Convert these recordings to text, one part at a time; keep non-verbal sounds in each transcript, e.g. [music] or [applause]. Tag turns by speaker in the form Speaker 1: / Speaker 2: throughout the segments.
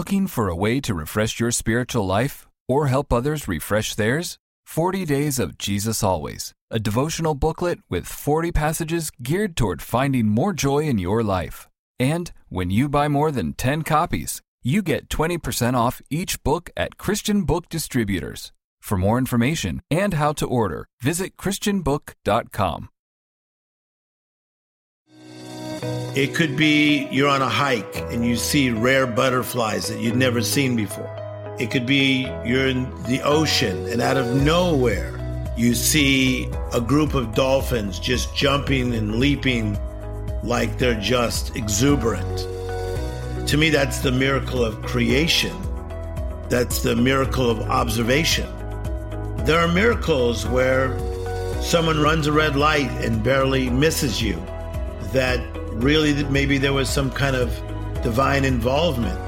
Speaker 1: Looking for a way to refresh your spiritual life or help others refresh theirs? 40 Days of Jesus Always, a devotional booklet with 40 passages geared toward finding more joy in your life. And when you buy more than 10 copies, you get 20% off each book at Christian Book Distributors. For more information and how to order, visit ChristianBook.com.
Speaker 2: It could be you're on a hike and you see rare butterflies that you'd never seen before. It could be you're in the ocean and out of nowhere you see a group of dolphins just jumping and leaping like they're just exuberant. To me, that's the miracle of creation. That's the miracle of observation. There are miracles where someone runs a red light and barely misses you, that really maybe there was some kind of divine involvement.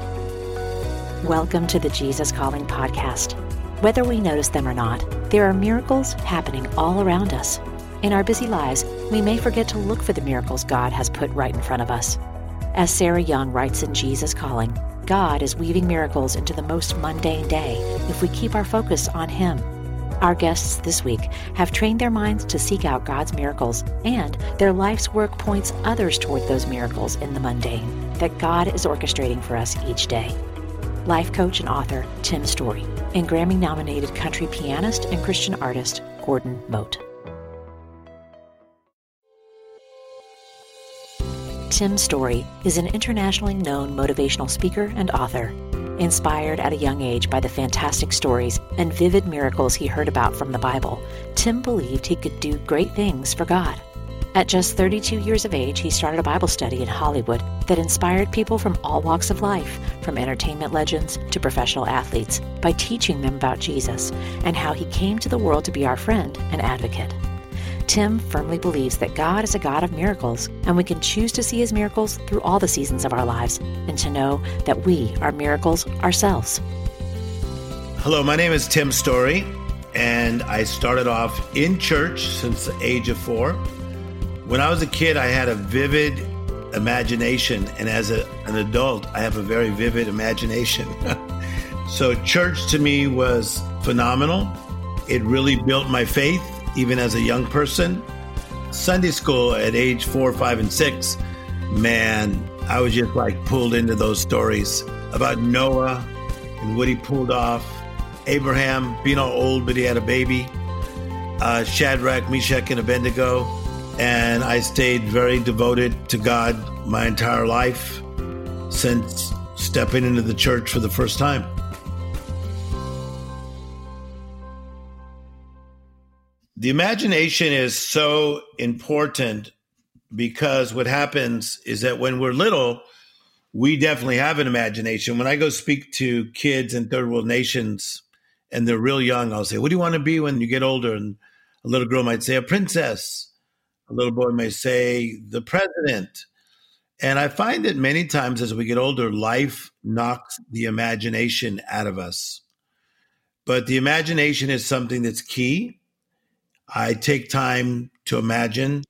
Speaker 3: Welcome to the Jesus Calling podcast. Whether we notice them or not, there are miracles happening all around us. In our busy lives, we may forget to look for the miracles God has put right in front of us. As Sarah Young writes in Jesus Calling, God is weaving miracles into the most mundane day if we keep our focus on Him. Our guests this week have trained their minds to seek out God's miracles, and their life's work points others toward those miracles in the mundane that God is orchestrating for us each day. Life coach and author Tim Storey, and Grammy nominated country pianist and Christian artist Gordon Mote. Tim Storey is an internationally known motivational speaker and author. Inspired at a young age by the fantastic stories and vivid miracles he heard about from the Bible, Tim believed he could do great things for God. At just 32 years of age, he started a Bible study in Hollywood that inspired people from all walks of life, from entertainment legends to professional athletes, by teaching them about Jesus and how he came to the world to be our friend and advocate. Tim firmly believes that God is a God of miracles, and we can choose to see his miracles through all the seasons of our lives and to know that we are miracles ourselves.
Speaker 2: Hello, my name is Tim Storey, and I started off in church since the age of four. When I was a kid, I had a vivid imagination, and as a, an adult, I have a very vivid imagination. [laughs] so, church to me was phenomenal. It really built my faith even as a young person. Sunday school at age four, five, and six, man, I was just like pulled into those stories about Noah and what he pulled off, Abraham being all old, but he had a baby, uh, Shadrach, Meshach, and Abednego. And I stayed very devoted to God my entire life since stepping into the church for the first time. The imagination is so important because what happens is that when we're little, we definitely have an imagination. When I go speak to kids in third world nations and they're real young, I'll say, What do you want to be when you get older? And a little girl might say, A princess. A little boy may say, The president. And I find that many times as we get older, life knocks the imagination out of us. But the imagination is something that's key. I take time to imagine.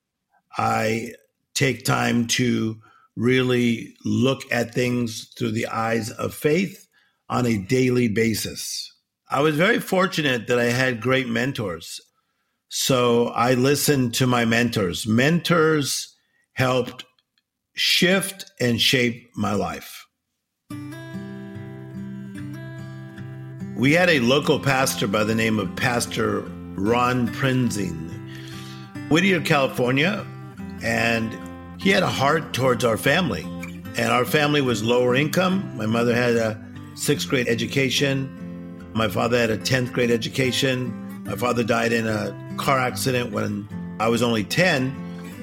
Speaker 2: I take time to really look at things through the eyes of faith on a daily basis. I was very fortunate that I had great mentors. So I listened to my mentors. Mentors helped shift and shape my life. We had a local pastor by the name of Pastor Ron Prinzing, Whittier, California, and he had a heart towards our family. And our family was lower income. My mother had a sixth grade education. My father had a 10th grade education. My father died in a car accident when I was only 10.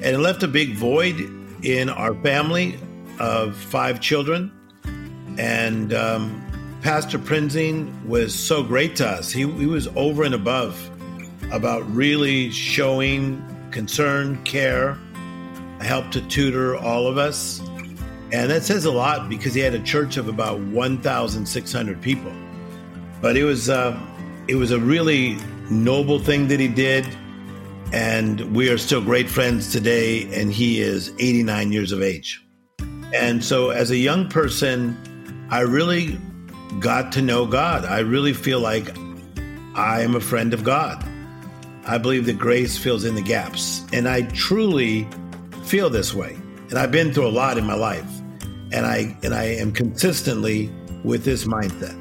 Speaker 2: And it left a big void in our family of five children. And um, Pastor Prinzing was so great to us. He, he was over and above about really showing concern, care, help to tutor all of us. And that says a lot because he had a church of about 1,600 people. But it was uh, it was a really noble thing that he did, and we are still great friends today. And he is 89 years of age. And so, as a young person, I really got to know God. I really feel like I am a friend of God. I believe that grace fills in the gaps. And I truly feel this way. And I've been through a lot in my life. And I and I am consistently with this mindset.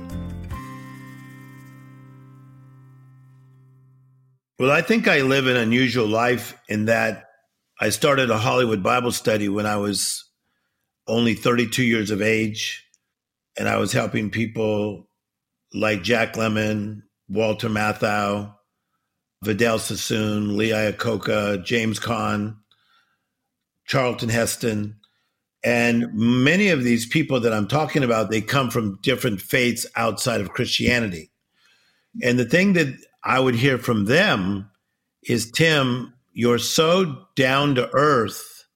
Speaker 2: Well, I think I live an unusual life in that I started a Hollywood Bible study when I was only 32 years of age. And I was helping people like Jack Lemmon, Walter Matthau, Vidal Sassoon, Lee Iacocca, James Caan, Charlton Heston. And many of these people that I'm talking about, they come from different faiths outside of Christianity. And the thing that I would hear from them is Tim, you're so down to earth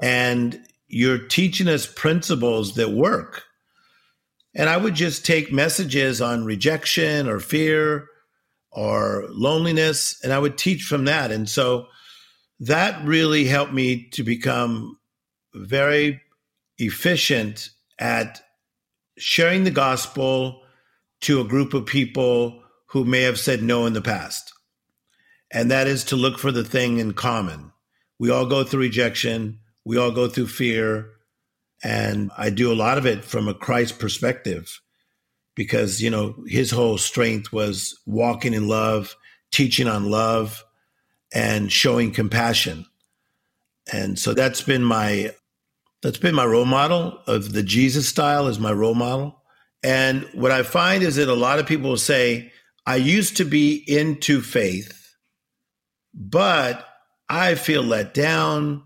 Speaker 2: and you're teaching us principles that work. And I would just take messages on rejection or fear or loneliness, and I would teach from that. And so that really helped me to become very efficient at sharing the gospel to a group of people who may have said no in the past. And that is to look for the thing in common. We all go through rejection, we all go through fear, and I do a lot of it from a Christ perspective because, you know, his whole strength was walking in love, teaching on love, and showing compassion. And so that's been my that's been my role model of the Jesus style is my role model. And what I find is that a lot of people will say, I used to be into faith, but I feel let down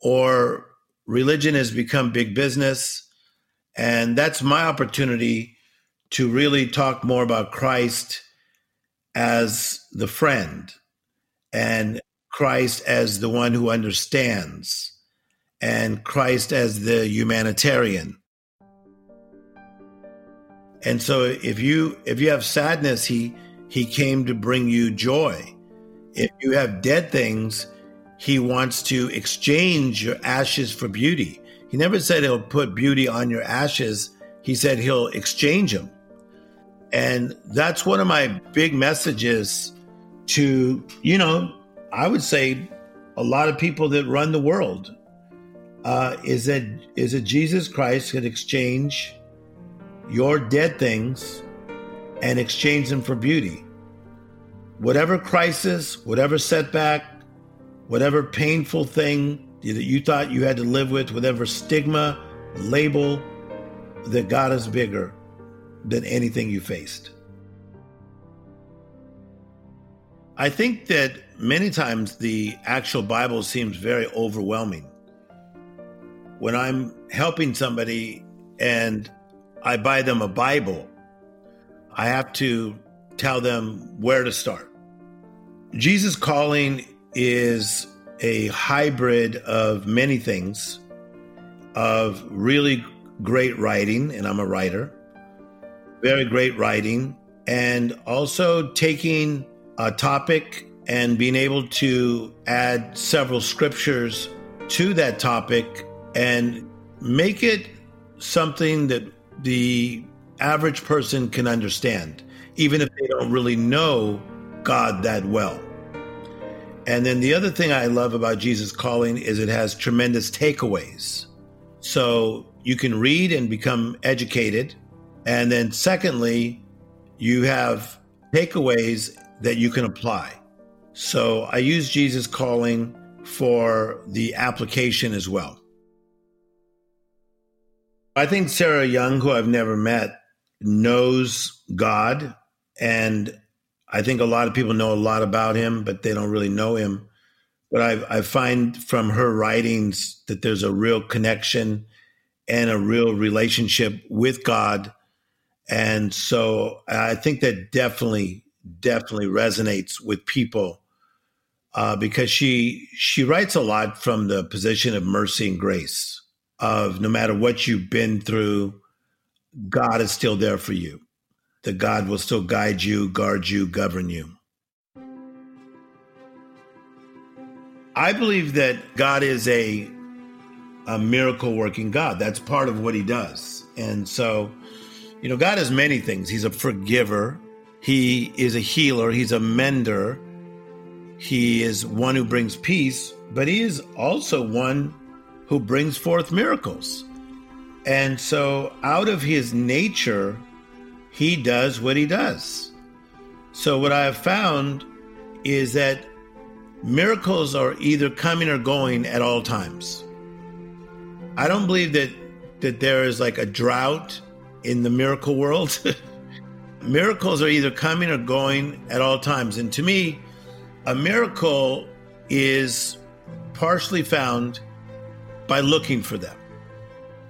Speaker 2: or religion has become big business. And that's my opportunity to really talk more about Christ as the friend and Christ as the one who understands and Christ as the humanitarian. And so if you if you have sadness he he came to bring you joy. If you have dead things he wants to exchange your ashes for beauty. He never said he'll put beauty on your ashes. He said he'll exchange them. And that's one of my big messages to, you know, I would say a lot of people that run the world uh, is that is that Jesus Christ could exchange your dead things and exchange them for beauty. Whatever crisis, whatever setback, whatever painful thing that you thought you had to live with, whatever stigma, label, that God is bigger than anything you faced. I think that many times the actual Bible seems very overwhelming. When I'm helping somebody and I buy them a Bible, I have to tell them where to start. Jesus calling is a hybrid of many things, of really great writing, and I'm a writer, very great writing, and also taking a topic and being able to add several scriptures to that topic and make it something that the average person can understand, even if they don't really know God that well. And then the other thing I love about Jesus Calling is it has tremendous takeaways. So you can read and become educated. And then, secondly, you have takeaways that you can apply. So I use Jesus Calling for the application as well. I think Sarah Young, who I've never met, knows God and I think a lot of people know a lot about him, but they don't really know him. But I, I find from her writings that there's a real connection and a real relationship with God. And so I think that definitely, definitely resonates with people uh, because she she writes a lot from the position of mercy and grace of no matter what you've been through, God is still there for you that God will still guide you, guard you, govern you. I believe that God is a, a miracle working God. That's part of what he does. And so You know, God is many things. He's a forgiver, He is a healer, He's a mender, He is one who brings peace, but He is also one who brings forth miracles. And so, out of His nature, He does what He does. So, what I have found is that miracles are either coming or going at all times. I don't believe that that there is like a drought in the miracle world. [laughs] Miracles are either coming or going at all times. And to me, a miracle is partially found by looking for them.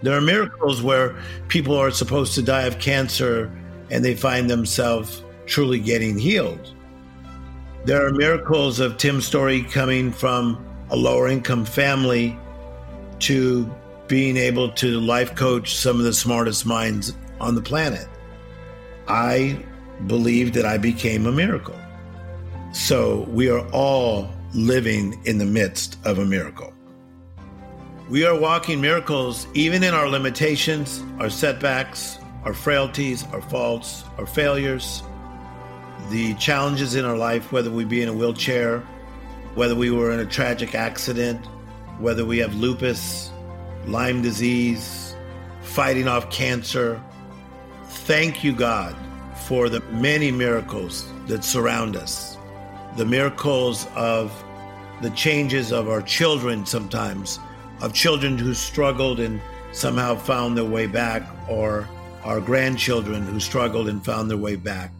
Speaker 2: There are miracles where people are supposed to die of cancer and they find themselves truly getting healed. There are miracles of Tim's Storey coming from a lower income family to being able to life coach some of the smartest minds on the planet. I believe that I became a miracle. So we are all living in the midst of a miracle. We are walking miracles even in our limitations, our setbacks, our frailties, our faults, our failures, the challenges in our life, whether we be in a wheelchair, whether we were in a tragic accident, whether we have lupus, Lyme disease, fighting off cancer. Thank you, God, for the many miracles that surround us. The miracles of the changes of our children sometimes, of children who struggled and somehow found their way back, or our grandchildren who struggled and found their way back.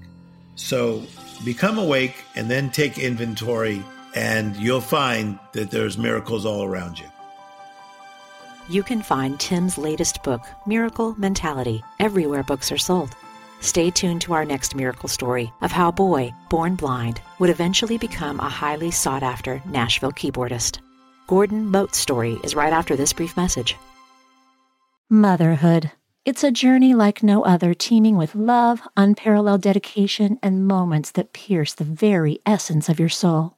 Speaker 2: So become awake and then take inventory, and you'll find that there's miracles all around you
Speaker 3: you can find Tim's latest book, Miracle Mentality, everywhere books are sold. Stay tuned to our next miracle story of how a boy, born blind, would eventually become a highly sought after Nashville keyboardist. Gordon Mote's story is right after this brief message.
Speaker 4: Motherhood. It's a journey like no other, teeming with love, unparalleled dedication, and moments that pierce the very essence of your soul.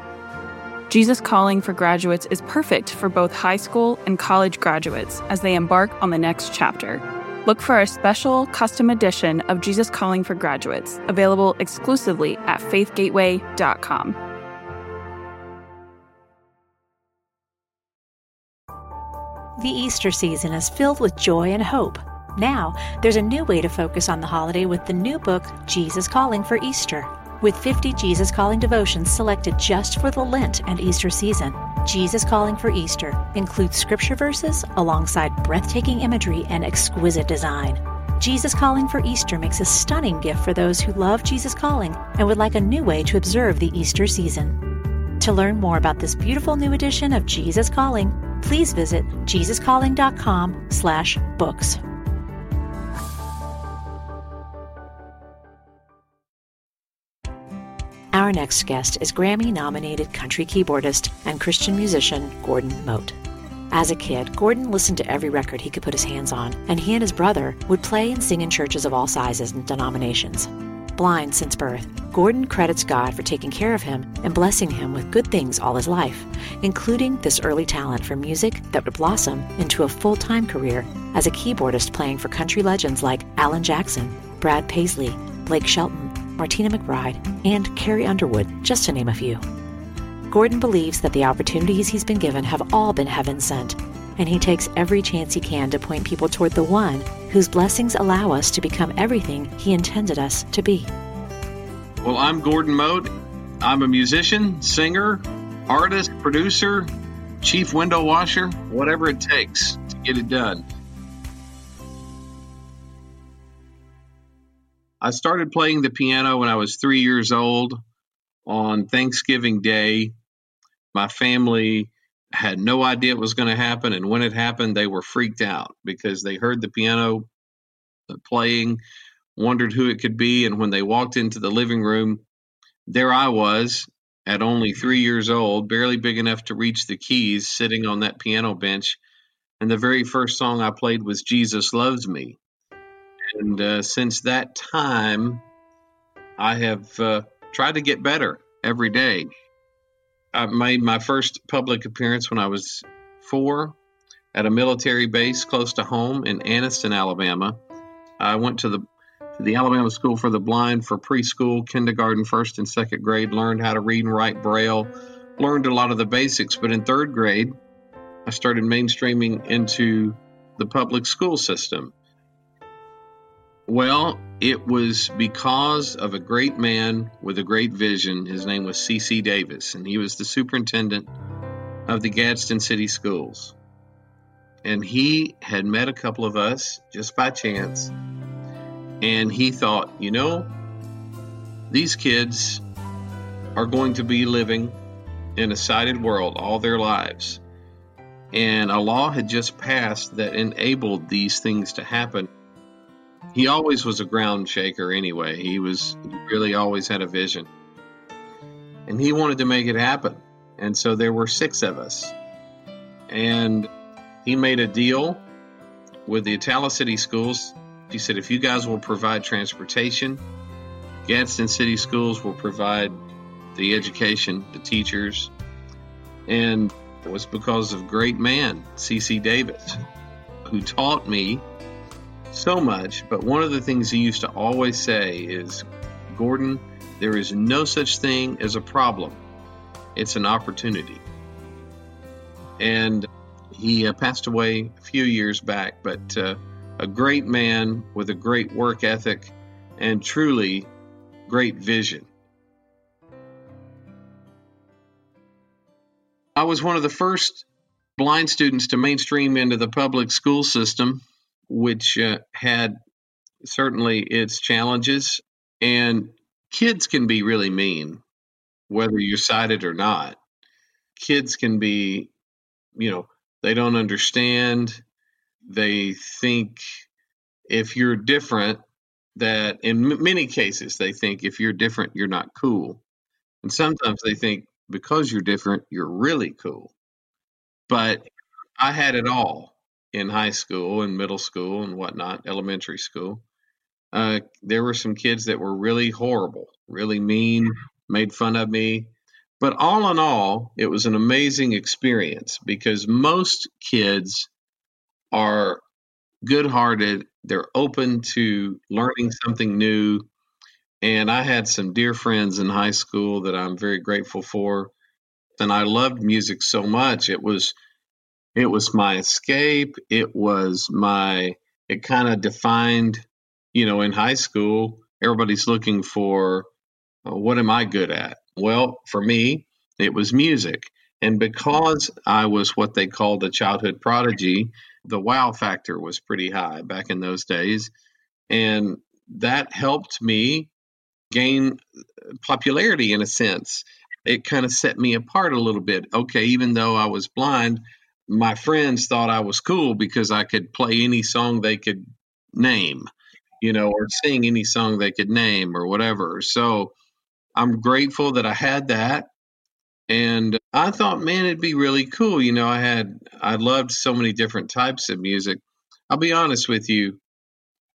Speaker 5: Jesus Calling for Graduates is perfect for both high school and college graduates as they embark on the next chapter. Look for a special custom edition of Jesus Calling for Graduates, available exclusively at faithgateway.com.
Speaker 3: The Easter season is filled with joy and hope. Now, there's a new way to focus on the holiday with the new book, Jesus Calling for Easter with 50 Jesus Calling devotions selected just for the Lent and Easter season. Jesus Calling for Easter includes scripture verses alongside breathtaking imagery and exquisite design. Jesus Calling for Easter makes a stunning gift for those who love Jesus Calling and would like a new way to observe the Easter season. To learn more about this beautiful new edition of Jesus Calling, please visit jesuscalling.com/books. Our next guest is Grammy nominated country keyboardist and Christian musician Gordon Mote. As a kid, Gordon listened to every record he could put his hands on, and he and his brother would play and sing in churches of all sizes and denominations. Blind since birth, Gordon credits God for taking care of him and blessing him with good things all his life, including this early talent for music that would blossom into a full time career as a keyboardist playing for country legends like Alan Jackson, Brad Paisley, Blake Shelton, Martina McBride, and Carrie Underwood, just to name a few. Gordon believes that the opportunities he's been given have all been heaven sent, and he takes every chance he can to point people toward the one whose blessings allow us to become everything he intended us to be.
Speaker 6: Well, I'm Gordon Mote. I'm a musician, singer, artist, producer, chief window washer, whatever it takes to get it done. I started playing the piano when I was three years old on Thanksgiving Day. My family had no idea it was going to happen. And when it happened, they were freaked out because they heard the piano playing, wondered who it could be. And when they walked into the living room, there I was at only three years old, barely big enough to reach the keys, sitting on that piano bench. And the very first song I played was Jesus Loves Me. And uh, since that time, I have uh, tried to get better every day. I made my first public appearance when I was four at a military base close to home in Anniston, Alabama. I went to the to the Alabama School for the Blind for preschool, kindergarten, first and second grade, learned how to read and write Braille, learned a lot of the basics. But in third grade, I started mainstreaming into the public school system. Well, it was because of a great man with a great vision. His name was C.C. Davis, and he was the superintendent of the Gadsden City Schools. And he had met a couple of us just by chance. And he thought, you know, these kids are going to be living in a sighted world all their lives. And a law had just passed that enabled these things to happen he always was a ground shaker anyway. He was he really always had a vision. And he wanted to make it happen. And so there were six of us. And he made a deal with the Attalla City Schools. He said, if you guys will provide transportation, Gadsden City Schools will provide the education, the teachers. And it was because of great man, C.C. Davis, who taught me so much, but one of the things he used to always say is, Gordon, there is no such thing as a problem. It's an opportunity. And he uh, passed away a few years back, but uh, a great man with a great work ethic and truly great vision. I was one of the first blind students to mainstream into the public school system which uh, had certainly its challenges. And kids can be really mean, whether you're sighted or not. Kids can be, you know, they don't understand. They think if you're different, that in m- many cases, they think if you're different, you're not cool. And sometimes they think because you're different, you're really cool. But I had it all in high school and middle school and whatnot, elementary school, uh, there were some kids that were really horrible, really mean, made fun of me. But all in all, it was an amazing experience because most kids are good hearted, they're open to learning something new. And I had some dear friends in high school that I'm very grateful for. And I loved music so much. It was it was my escape. It was my, it kind of defined, you know, in high school, everybody's looking for uh, what am I good at? Well, for me, it was music. And because I was what they called a childhood prodigy, the wow factor was pretty high back in those days. And that helped me gain popularity in a sense. It kind of set me apart a little bit. Okay, even though I was blind, my friends thought I was cool because I could play any song they could name, you know, or sing any song they could name or whatever. So I'm grateful that I had that. And I thought, man, it'd be really cool. You know, I had, I loved so many different types of music. I'll be honest with you,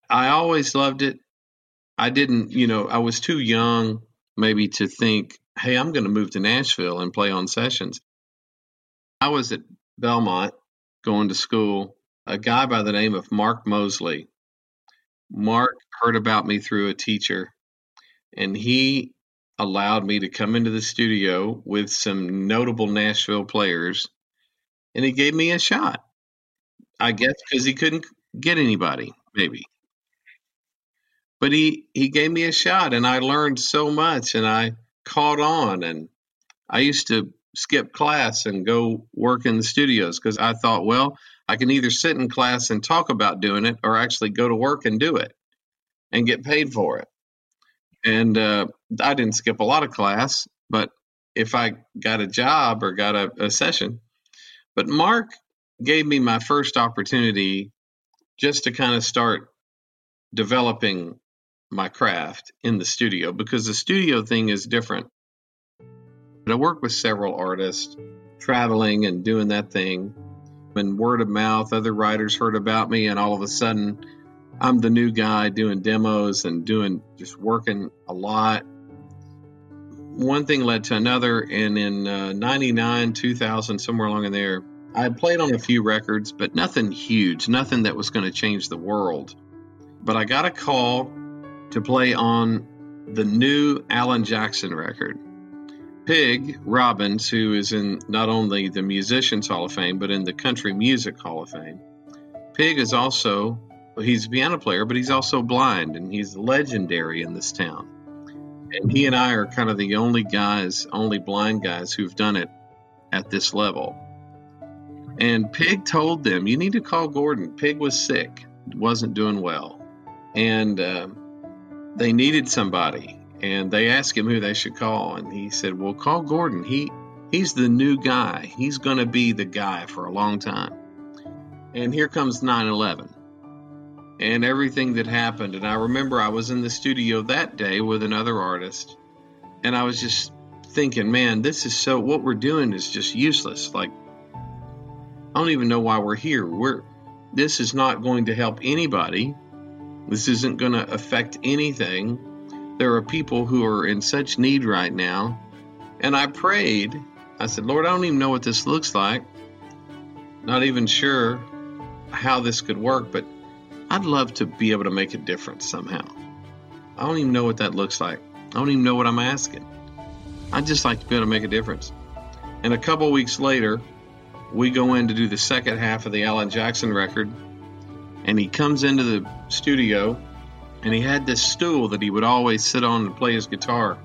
Speaker 6: I always loved it. I didn't, you know, I was too young maybe to think, hey, I'm going to move to Nashville and play on sessions. I was at Belmont going to school, a guy by the name of Mark Mosley. Mark heard about me through a teacher, and he allowed me to come into the studio with some notable Nashville players, and he gave me a shot. I guess because he couldn't get anybody, maybe. but he he gave me a shot and I learned so much and I caught on and I used to skip class and go work in the studios because I thought, well, I can either sit in class and talk about doing it or actually go to work and do it and get paid for it. And uh, I didn't skip a lot of class, but if I got a job or got a, a session, but Mark gave me my first opportunity just to kind of start developing my craft in the studio because the studio thing is different. I work with several artists traveling and doing that thing. And word of mouth, other writers heard about me, and all of a sudden, I'm the new guy doing demos and doing just working a lot. One thing led to another, and in uh, 99, 2000, somewhere along in there, I played on a few records, but nothing huge, nothing that was going to change the world. But I got a call to play on the new Alan Jackson record. Pig Robbins, who is in not only the Musicians Hall of Fame, but in the Country Music Hall of Fame. Pig is also, he's a piano player, but he's also blind, and he's legendary in this town. And he and I are kind of the only guys, only blind guys who've done it at this level. And Pig told them, You need to call Gordon. Pig was sick, wasn't doing well. And uh, they needed somebody and they asked him who they should call and he said well call gordon. He he's the new guy. He's going to be the guy for a long time. And here comes 9-11 and everything that happened. And i remember i was in the studio that day with another artist and i was just thinking man this is so what we're doing is just useless. Like i don't even know why we're here. We're this is not going to help anybody. This isn't going to affect anything. There are people who are in such need right now. And I prayed. I said, Lord, I don't even know what this looks like. Not even sure how this could work, but I'd love to be able to make a difference somehow. I don't even know what that looks like. I don't even know what I'm asking. I'd just like to be able to make a difference. And a couple weeks later, we go in to do the second half of the Alan Jackson record and he comes into the studio and he had this stool that he would always sit on and play his guitar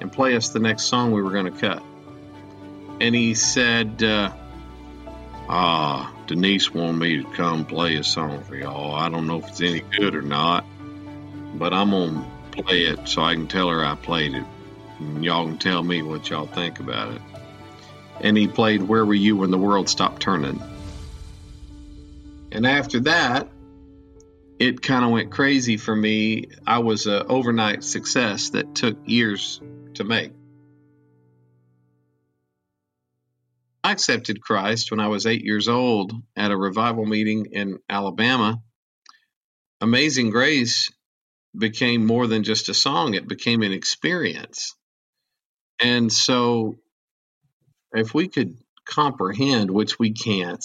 Speaker 6: and play us the next song we were going to cut. And he said, uh, Ah, Denise wanted me to come play a song for y'all. I don't know if it's any good or not, but I'm going to play it so I can tell her I played it. And y'all can tell me what y'all think about it. And he played Where Were You When the World Stopped Turning? And after that, it kind of went crazy for me. I was an overnight success that took years to make. I accepted Christ when I was eight years old at a revival meeting in Alabama. Amazing Grace became more than just a song, it became an experience. And so, if we could comprehend, which we can't,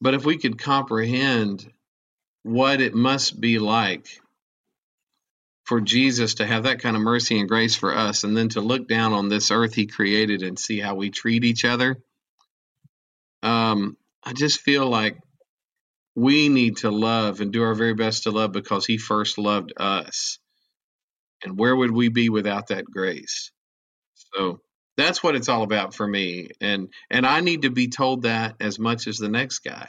Speaker 6: but if we could comprehend what it must be like for Jesus to have that kind of mercy and grace for us, and then to look down on this earth He created and see how we treat each other. Um, I just feel like we need to love and do our very best to love because He first loved us. And where would we be without that grace? So that's what it's all about for me. And and I need to be told that as much as the next guy.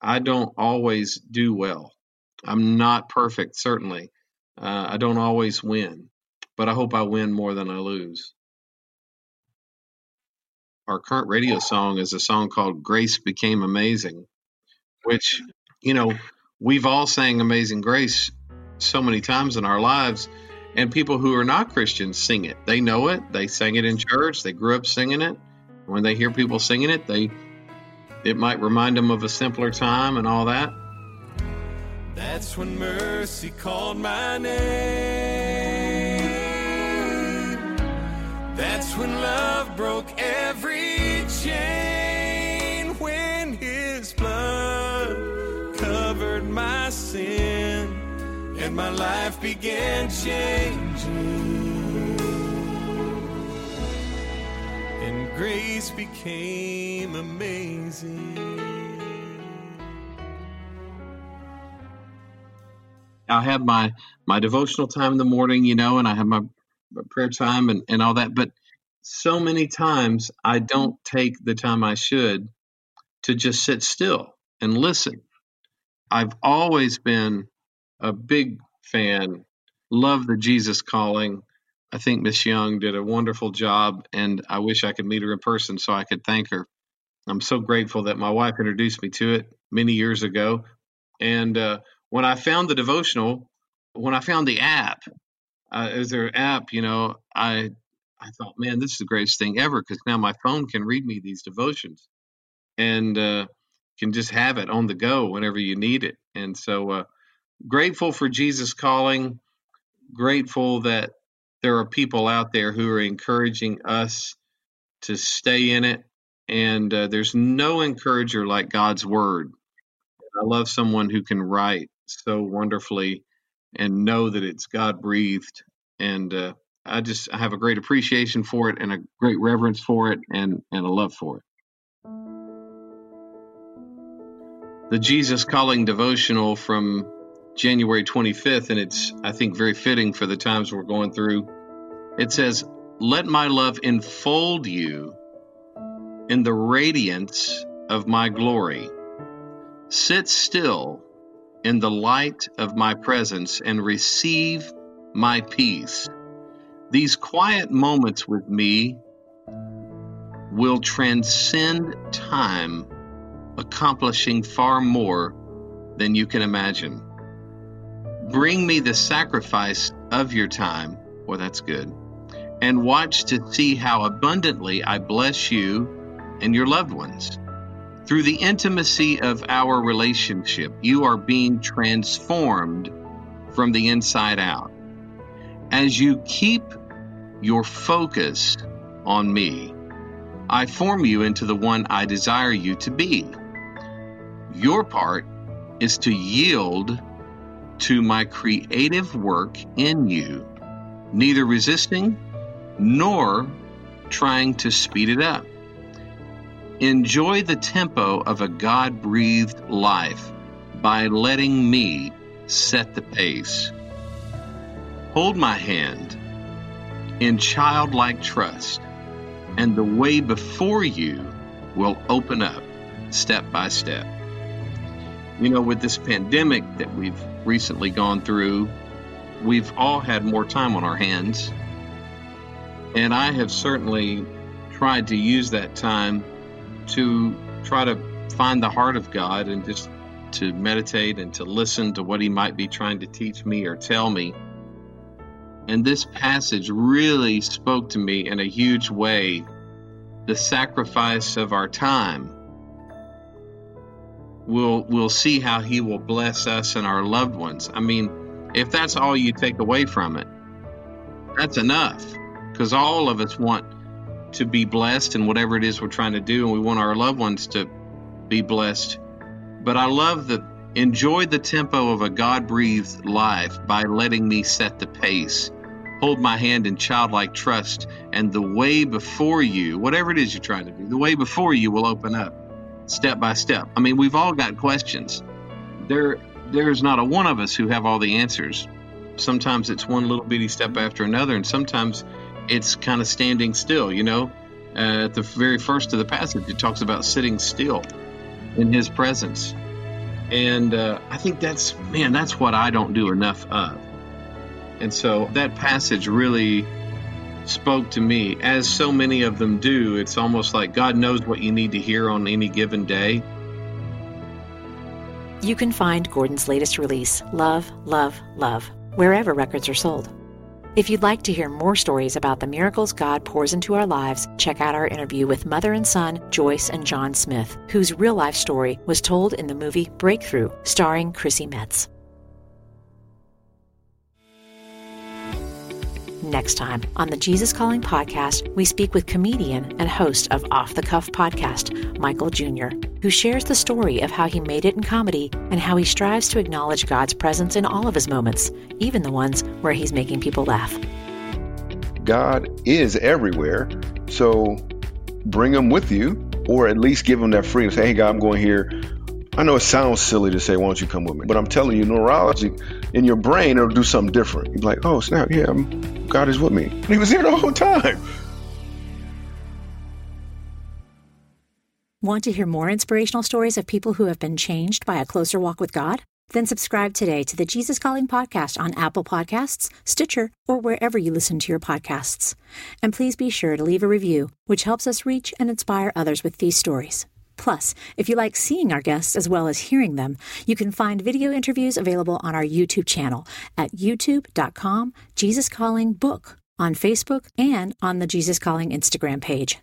Speaker 6: I don't always do well. I'm not perfect, certainly. Uh, I don't always win, but I hope I win more than I lose. Our current radio song is a song called Grace Became Amazing, which, you know, we've all sang Amazing Grace so many times in our lives, and people who are not Christians sing it. They know it, they sang it in church, they grew up singing it. When they hear people singing it, they it might remind them of a simpler time and all that.
Speaker 7: That's when mercy called my name. That's when love broke every chain. When his blood covered my sin and my life began changing. Grace became amazing.
Speaker 6: I have my my devotional time in the morning, you know, and I have my prayer time and, and all that. But so many times I don't take the time I should to just sit still and listen. I've always been a big fan, love the Jesus calling. I think Miss Young did a wonderful job, and I wish I could meet her in person so I could thank her. I'm so grateful that my wife introduced me to it many years ago. And uh, when I found the devotional, when I found the app, uh, there an app? You know, I I thought, man, this is the greatest thing ever because now my phone can read me these devotions, and uh, can just have it on the go whenever you need it. And so, uh, grateful for Jesus calling. Grateful that there are people out there who are encouraging us to stay in it. And uh, there's no encourager like God's word. I love someone who can write so wonderfully and know that it's God breathed. And uh, I just I have a great appreciation for it and a great reverence for it and, and a love for it. The Jesus Calling devotional from January 25th, and it's, I think, very fitting for the times we're going through. It says, Let my love enfold you in the radiance of my glory. Sit still in the light of my presence and receive my peace. These quiet moments with me will transcend time, accomplishing far more than you can imagine. Bring me the sacrifice of your time. Well, that's good. And watch to see how abundantly I bless you and your loved ones. Through the intimacy of our relationship, you are being transformed from the inside out. As you keep your focus on me, I form you into the one I desire you to be. Your part is to yield to my creative work in you, neither resisting nor trying to speed it up. Enjoy the tempo of a God breathed life by letting me set the pace. Hold my hand in childlike trust, and the way before you will open up step by step. You know, with this pandemic that we've recently gone through, we've all had more time on our hands. And I have certainly tried to use that time to try to find the heart of God and just to meditate and to listen to what He might be trying to teach me or tell me. And this passage really spoke to me in a huge way the sacrifice of our time. We'll, we'll see how He will bless us and our loved ones. I mean, if that's all you take away from it, that's enough because all of us want to be blessed in whatever it is we're trying to do, and we want our loved ones to be blessed. But I love the enjoy the tempo of a God breathed life by letting me set the pace. Hold my hand in childlike trust, and the way before you, whatever it is you're trying to do, the way before you will open up step by step. I mean, we've all got questions. There, there's not a one of us who have all the answers. Sometimes it's one little bitty step after another, and sometimes it's kind of standing still, you know. Uh, at the very first of the passage, it talks about sitting still in His presence. And uh, I think that's, man, that's what I don't do enough of. And so that passage really spoke to me, as so many of them do. It's almost like God knows what you need to hear on any given day.
Speaker 3: You can find Gordon's latest release, Love, Love, Love, wherever records are sold. If you'd like to hear more stories about the miracles God pours into our lives, check out our interview with mother and son Joyce and John Smith, whose real life story was told in the movie Breakthrough, starring Chrissy Metz. Next time on the Jesus Calling podcast, we speak with comedian and host of Off the Cuff podcast, Michael Jr., who shares the story of how he made it in comedy and how he strives to acknowledge God's presence in all of his moments, even the ones where he's making people laugh.
Speaker 8: God is everywhere, so bring him with you, or at least give him that freedom. Say, hey, God, I'm going here I know it sounds silly to say, why don't you come with me? But I'm telling you, neurology in your brain, it'll do something different. You're like, oh, snap, yeah, I'm, God is with me. And he was here the whole time.
Speaker 3: Want to hear more inspirational stories of people who have been changed by a closer walk with God? Then subscribe today to the Jesus Calling podcast on Apple Podcasts, Stitcher, or wherever you listen to your podcasts. And please be sure to leave a review, which helps us reach and inspire others with these stories. Plus, if you like seeing our guests as well as hearing them, you can find video interviews available on our YouTube channel at youtube.com Jesus Calling Book on Facebook and on the Jesus Calling Instagram page.